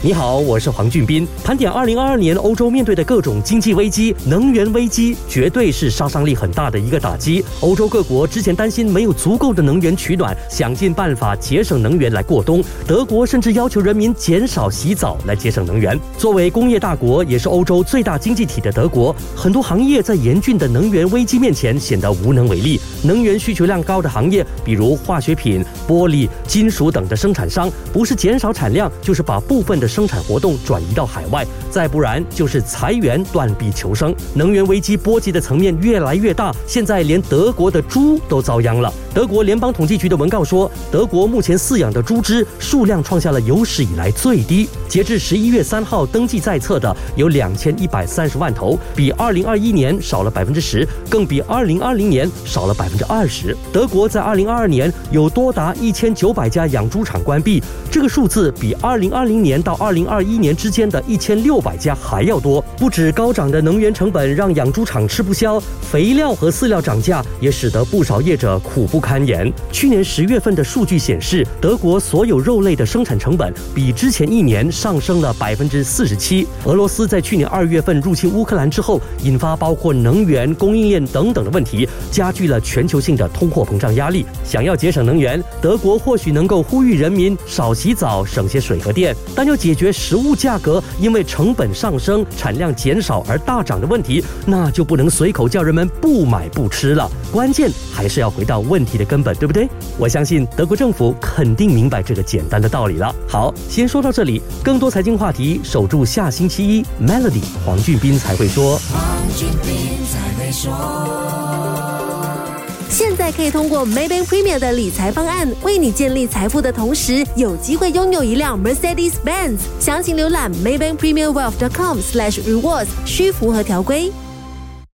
你好，我是黄俊斌。盘点二零二二年欧洲面对的各种经济危机，能源危机绝对是杀伤力很大的一个打击。欧洲各国之前担心没有足够的能源取暖，想尽办法节省能源来过冬。德国甚至要求人民减少洗澡来节省能源。作为工业大国，也是欧洲最大经济体的德国，很多行业在严峻的能源危机面前显得无能为力。能源需求量高的行业，比如化学品、玻璃、金属等的生产商，不是减少产量，就是把部分的生产活动转移到海外，再不然就是裁员断臂求生。能源危机波及的层面越来越大，现在连德国的猪都遭殃了。德国联邦统计局的文告说，德国目前饲养的猪只数量创下了有史以来最低。截至十一月三号，登记在册的有两千一百三十万头，比二零二一年少了百分之十，更比二零二零年少了百。分之二十。德国在二零二二年有多达一千九百家养猪场关闭，这个数字比二零二零年到二零二一年之间的一千六百家还要多。不止高涨的能源成本让养猪场吃不消，肥料和饲料涨价也使得不少业者苦不堪言。去年十月份的数据显示，德国所有肉类的生产成本比之前一年上升了百分之四十七。俄罗斯在去年二月份入侵乌克兰之后，引发包括能源供应链等等的问题，加剧了全。球性的通货膨胀压力，想要节省能源，德国或许能够呼吁人民少洗澡，省些水和电。但要解决食物价格因为成本上升、产量减少而大涨的问题，那就不能随口叫人们不买不吃了。关键还是要回到问题的根本，对不对？我相信德国政府肯定明白这个简单的道理了。好，先说到这里，更多财经话题，守住下星期一，Melody 黄俊斌才会说。现在可以通过 Maybank Premier 的理财方案，为你建立财富的同时，有机会拥有一辆 Mercedes-Benz。详情浏览 Maybank Premier Wealth.com/slash rewards，需符合条规。